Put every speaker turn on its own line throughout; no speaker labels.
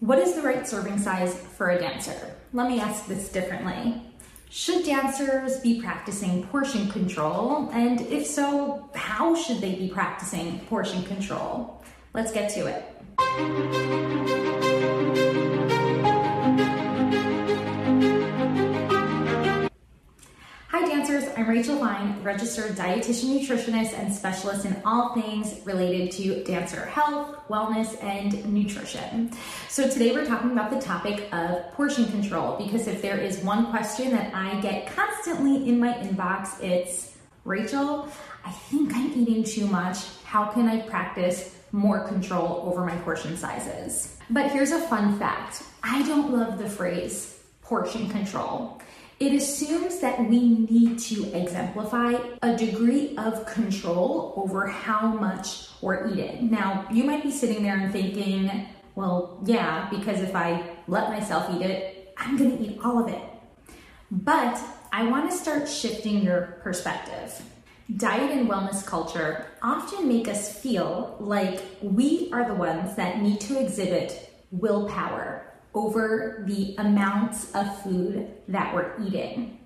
What is the right serving size for a dancer? Let me ask this differently. Should dancers be practicing portion control? And if so, how should they be practicing portion control? Let's get to it. I'm Rachel Fine, registered dietitian nutritionist and specialist in all things related to dancer health, wellness, and nutrition. So today we're talking about the topic of portion control because if there is one question that I get constantly in my inbox, it's Rachel, I think I'm eating too much. How can I practice more control over my portion sizes? But here's a fun fact I don't love the phrase portion control. It assumes that we need to exemplify a degree of control over how much we're eating. Now, you might be sitting there and thinking, well, yeah, because if I let myself eat it, I'm gonna eat all of it. But I wanna start shifting your perspective. Diet and wellness culture often make us feel like we are the ones that need to exhibit willpower over the amounts of food that we're eating.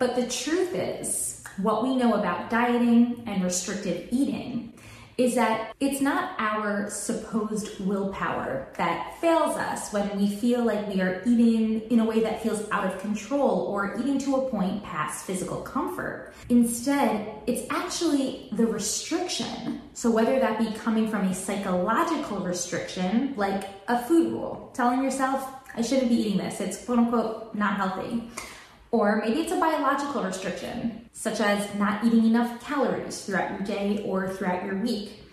But the truth is, what we know about dieting and restrictive eating is that it's not our supposed willpower that fails us when we feel like we are eating in a way that feels out of control or eating to a point past physical comfort. Instead, it's actually the restriction. So, whether that be coming from a psychological restriction, like a food rule, telling yourself, I shouldn't be eating this, it's quote unquote not healthy or maybe it's a biological restriction, such as not eating enough calories throughout your day or throughout your week.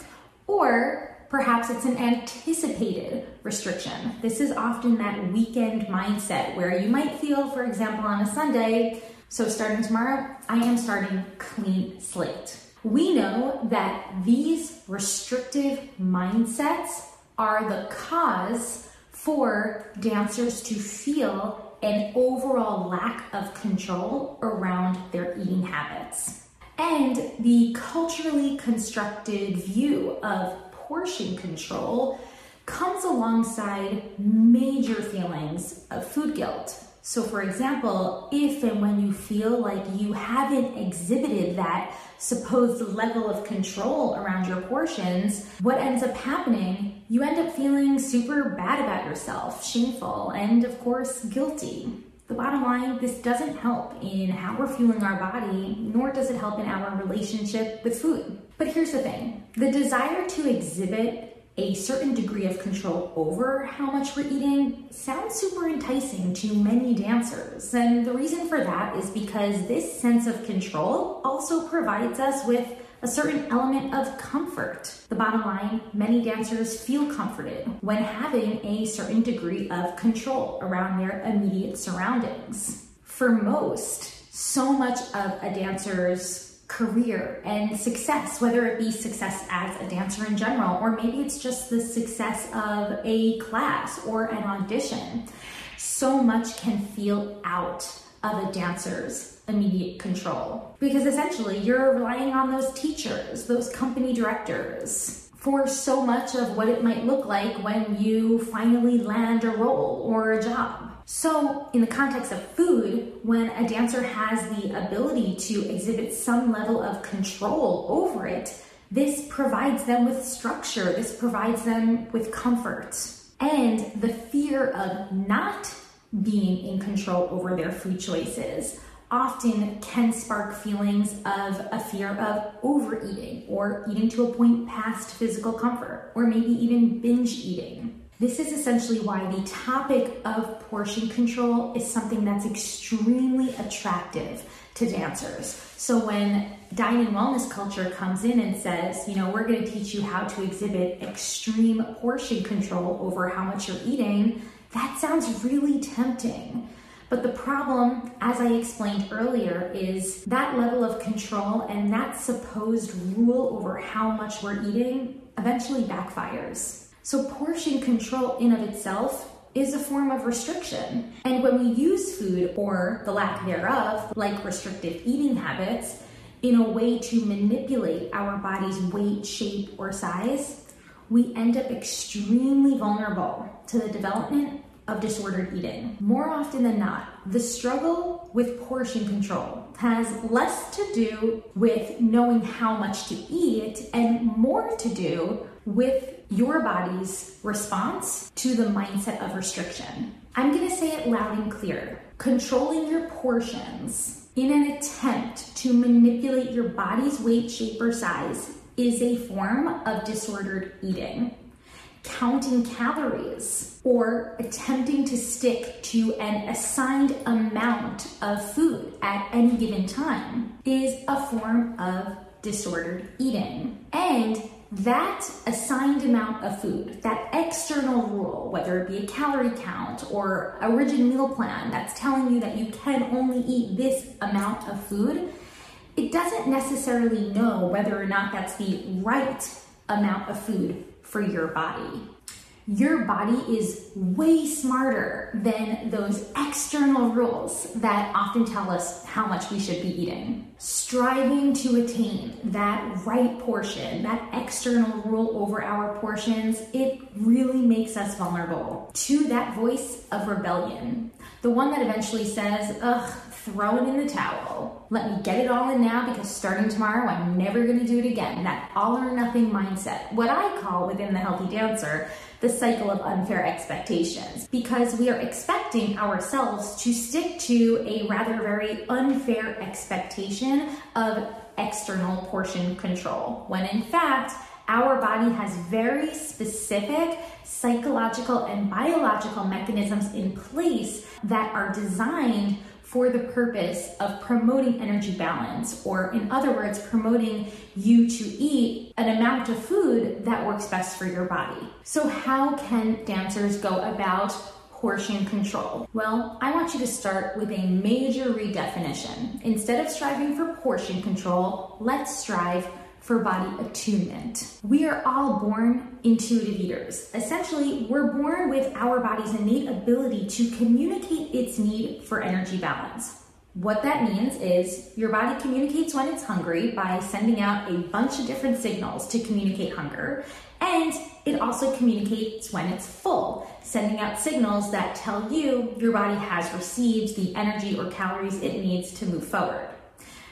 Or perhaps it's an anticipated restriction. This is often that weekend mindset where you might feel, for example, on a Sunday, so starting tomorrow, I am starting clean slate. We know that these restrictive mindsets are the cause for dancers to feel an overall lack of control around their eating habits. And the culturally constructed view of portion control comes alongside major feelings of food guilt. So, for example, if and when you feel like you haven't exhibited that supposed level of control around your portions, what ends up happening, you end up feeling super bad about yourself, shameful, and of course, guilty. The bottom line, this doesn't help in how we're fueling our body, nor does it help in our relationship with food. But here's the thing the desire to exhibit a certain degree of control over how much we're eating sounds super enticing to many dancers. And the reason for that is because this sense of control also provides us with a certain element of comfort. The bottom line many dancers feel comforted when having a certain degree of control around their immediate surroundings. For most, so much of a dancer's career and success, whether it be success as a dancer in general, or maybe it's just the success of a class or an audition. So much can feel out of a dancer's immediate control because essentially you're relying on those teachers, those company directors for so much of what it might look like when you finally land a role or a job. So, in the context of food, when a dancer has the ability to exhibit some level of control over it, this provides them with structure, this provides them with comfort. And the fear of not being in control over their food choices often can spark feelings of a fear of overeating or eating to a point past physical comfort, or maybe even binge eating. This is essentially why the topic of portion control is something that's extremely attractive to dancers. So when and wellness culture comes in and says, you know, we're going to teach you how to exhibit extreme portion control over how much you're eating, that sounds really tempting. But the problem, as I explained earlier, is that level of control and that supposed rule over how much we're eating eventually backfires. So, portion control in of itself is a form of restriction. And when we use food or the lack thereof, like restrictive eating habits, in a way to manipulate our body's weight, shape, or size, we end up extremely vulnerable to the development of disordered eating. More often than not, the struggle with portion control has less to do with knowing how much to eat and more to do with your body's response to the mindset of restriction. I'm gonna say it loud and clear. Controlling your portions in an attempt to manipulate your body's weight, shape, or size is a form of disordered eating counting calories or attempting to stick to an assigned amount of food at any given time is a form of disordered eating. And that assigned amount of food, that external rule, whether it be a calorie count or a rigid meal plan that's telling you that you can only eat this amount of food, it doesn't necessarily know whether or not that's the right amount of food for your body. Your body is way smarter than those external rules that often tell us how much we should be eating. Striving to attain that right portion, that external rule over our portions, it really makes us vulnerable to that voice of rebellion. The one that eventually says, ugh, throw it in the towel. Let me get it all in now because starting tomorrow, I'm never going to do it again. That all or nothing mindset. What I call within the healthy dancer, the cycle of unfair expectations because we are expecting ourselves to stick to a rather very unfair expectation of external portion control when in fact our body has very specific psychological and biological mechanisms in place that are designed for the purpose of promoting energy balance, or in other words, promoting you to eat an amount of food that works best for your body. So, how can dancers go about portion control? Well, I want you to start with a major redefinition. Instead of striving for portion control, let's strive for body attunement. We are all born intuitive eaters. Essentially, we're born with our body's innate ability to communicate its need for energy balance. What that means is your body communicates when it's hungry by sending out a bunch of different signals to communicate hunger, and it also communicates when it's full, sending out signals that tell you your body has received the energy or calories it needs to move forward.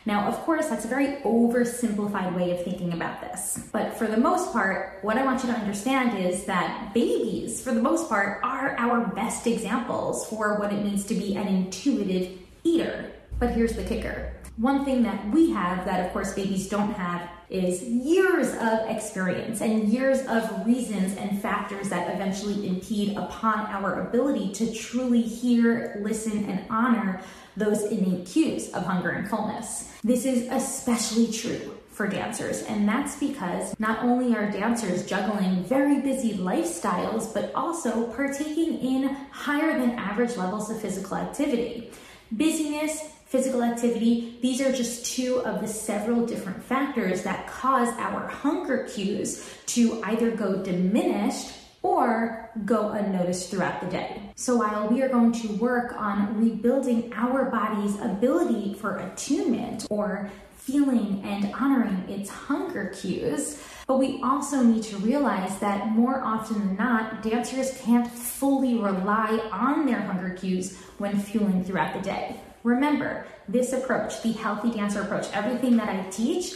Now, of course, that's a very oversimplified way of thinking about this. But for the most part, what I want you to understand is that babies, for the most part, are our best examples for what it means to be an intuitive eater. But here's the kicker. One thing that we have that, of course, babies don't have is years of experience and years of reasons and factors that eventually impede upon our ability to truly hear, listen, and honor those innate cues of hunger and fullness. This is especially true for dancers, and that's because not only are dancers juggling very busy lifestyles, but also partaking in higher than average levels of physical activity. Busyness, physical activity, these are just two of the several different factors that cause our hunger cues to either go diminished or go unnoticed throughout the day. So while we are going to work on rebuilding our body's ability for attunement or feeling and honoring its hunger cues, but we also need to realize that more often than not, dancers can't fully rely on their hunger cues when fueling throughout the day. Remember, this approach, the healthy dancer approach, everything that I teach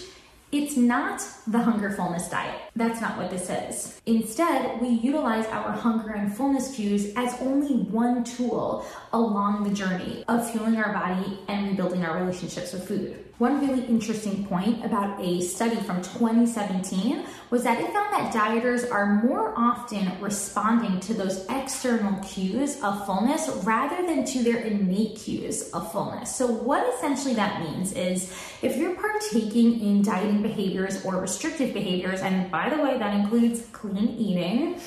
it's not the hunger fullness diet. That's not what this is. Instead, we utilize our hunger and fullness cues as only one tool along the journey of fueling our body and rebuilding our relationships with food. One really interesting point about a study from 2017 was that it found that dieters are more often responding to those external cues of fullness rather than to their innate cues of fullness. So, what essentially that means is if you're partaking in dieting behaviors or restrictive behaviors, and by the way, that includes clean eating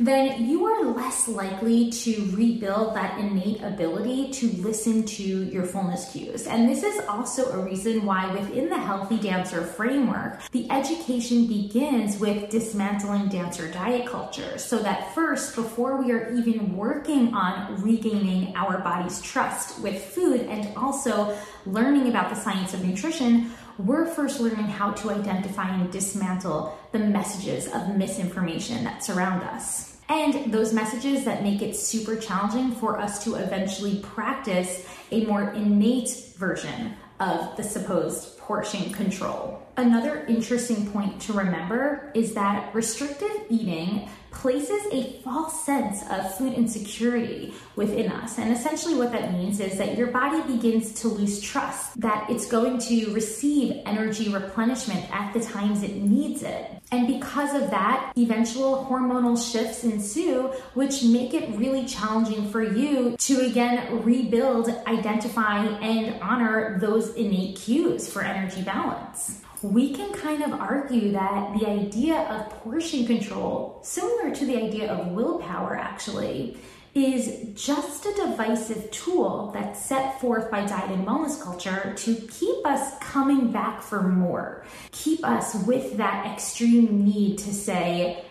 then you are less likely to rebuild that innate ability to listen to your fullness cues. And this is also a reason why within the Healthy Dancer framework, the education begins with dismantling dancer diet culture. So that first, before we are even working on regaining our body's trust with food and also learning about the science of nutrition, we're first learning how to identify and dismantle the messages of misinformation that surround us. And those messages that make it super challenging for us to eventually practice a more innate version of the supposed portion control. Another interesting point to remember is that restrictive eating places a false sense of food insecurity within us. And essentially, what that means is that your body begins to lose trust that it's going to receive energy replenishment at the times it needs it. And because of that, eventual hormonal shifts ensue, which make it really challenging for you to again rebuild, identify, and honor those innate cues for energy balance we can kind of argue that the idea of portion control, similar to the idea of willpower actually, is just a divisive tool that's set forth by diet and wellness culture to keep us coming back for more, keep us with that extreme need to say,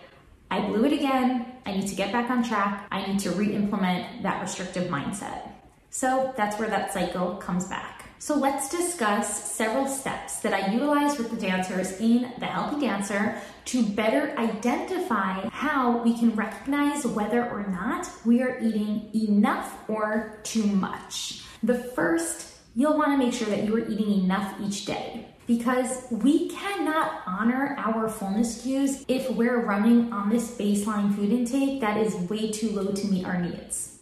I blew it again, I need to get back on track, I need to re implement that restrictive mindset. So that's where that cycle comes back. So let's discuss several steps that I utilize with the dancers in The Healthy Dancer to better identify how we can recognize whether or not we are eating enough or too much. The first, you'll want to make sure that you are eating enough each day because we cannot honor our fullness cues if we're running on this baseline food intake that is way too low to meet our needs.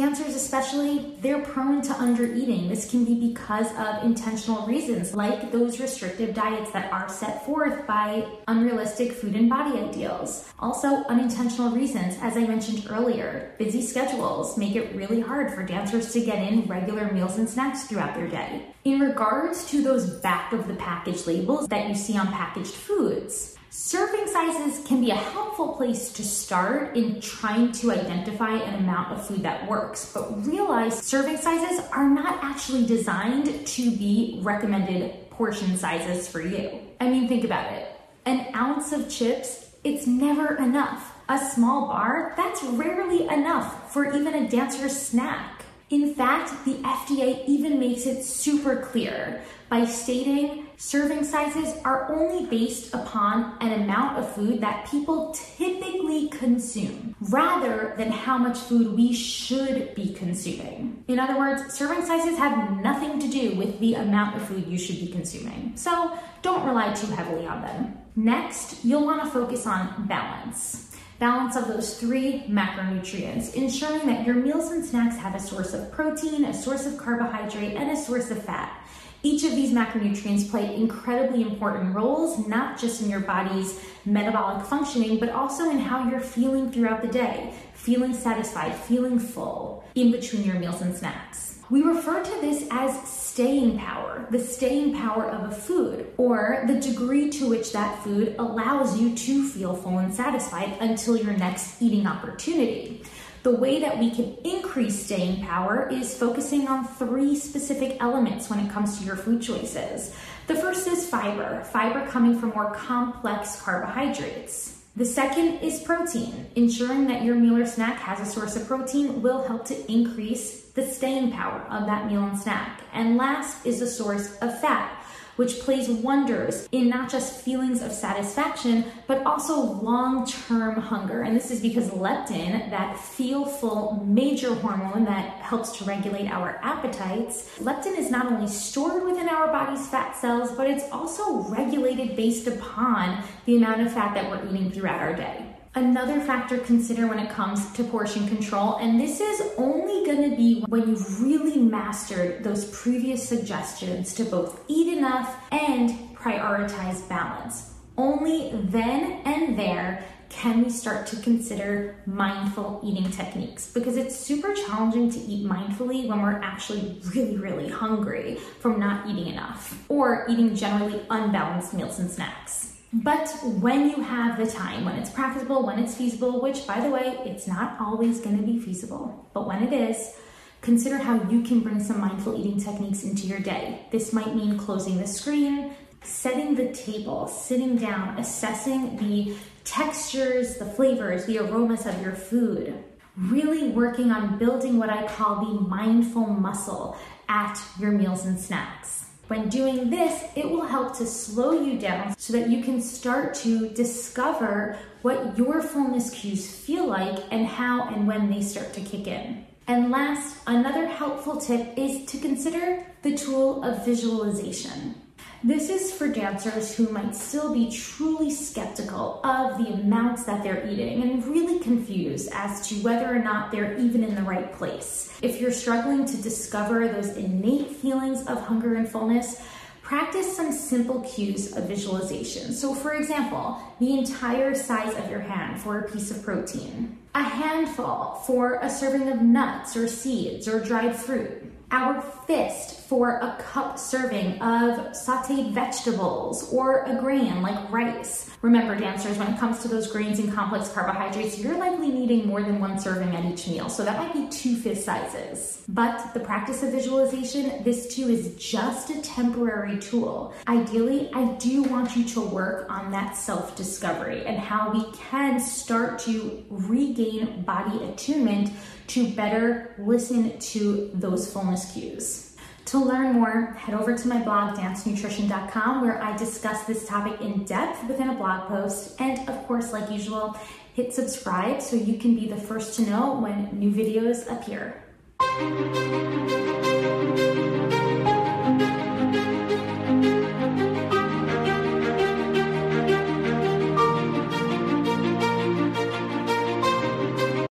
Dancers, especially, they're prone to undereating. This can be because of intentional reasons, like those restrictive diets that are set forth by unrealistic food and body ideals. Also, unintentional reasons, as I mentioned earlier, busy schedules make it really hard for dancers to get in regular meals and snacks throughout their day. In regards to those back of the package labels that you see on packaged foods, Serving sizes can be a helpful place to start in trying to identify an amount of food that works, but realize serving sizes are not actually designed to be recommended portion sizes for you. I mean, think about it. An ounce of chips, it's never enough. A small bar, that's rarely enough for even a dancer's snack. In fact, the FDA even makes it super clear by stating serving sizes are only based upon an amount of food that people typically consume rather than how much food we should be consuming. In other words, serving sizes have nothing to do with the amount of food you should be consuming. So don't rely too heavily on them. Next, you'll want to focus on balance balance of those three macronutrients, ensuring that your meals and snacks have a source of protein, a source of carbohydrate, and a source of fat. Each of these macronutrients play incredibly important roles, not just in your body's metabolic functioning, but also in how you're feeling throughout the day, feeling satisfied, feeling full in between your meals and snacks. We refer to this as staying power, the staying power of a food, or the degree to which that food allows you to feel full and satisfied until your next eating opportunity. The way that we can increase staying power is focusing on three specific elements when it comes to your food choices. The first is fiber, fiber coming from more complex carbohydrates. The second is protein. Ensuring that your meal or snack has a source of protein will help to increase the staying power of that meal and snack. And last is the source of fat which plays wonders in not just feelings of satisfaction, but also long term hunger. And this is because leptin, that feel full major hormone that helps to regulate our appetites, leptin is not only stored within our body's fat cells, but it's also regulated based upon the amount of fat that we're eating throughout our day. Another factor consider when it comes to portion control, and this is only going to be when you've really mastered those previous suggestions to both eat enough and prioritize balance. Only then and there can we start to consider mindful eating techniques because it's super challenging to eat mindfully when we're actually really, really hungry from not eating enough or eating generally unbalanced meals and snacks. But when you have the time, when it's practicable, when it's feasible, which by the way, it's not always going to be feasible, but when it is, consider how you can bring some mindful eating techniques into your day. This might mean closing the screen, setting the table, sitting down, assessing the textures, the flavors, the aromas of your food. Really working on building what I call the mindful muscle at your meals and snacks. When doing this, it will help to slow you down so that you can start to discover what your fullness cues feel like and how and when they start to kick in. And last, another helpful tip is to consider the tool of visualization. This is for dancers who might still be truly skeptical of the amounts that they're eating and really confused as to whether or not they're even in the right place. If you're struggling to discover those innate feelings of hunger and fullness, practice some simple cues of visualization. So, for example, the entire size of your hand for a piece of protein, a handful for a serving of nuts or seeds or dried fruit, our fist for a cup serving of sauteed vegetables or a grain like rice. Remember, dancers, when it comes to those grains and complex carbohydrates, you're likely needing more than one serving at each meal, so that might be two fist sizes. But the practice of visualization, this too is just a temporary tool. Ideally, I do want you to work on that self discovery and how we can start to regain body attunement to better listen to those fullness cues. To learn more, head over to my blog, dancenutrition.com, where I discuss this topic in depth within a blog post. And of course, like usual, hit subscribe so you can be the first to know when new videos appear.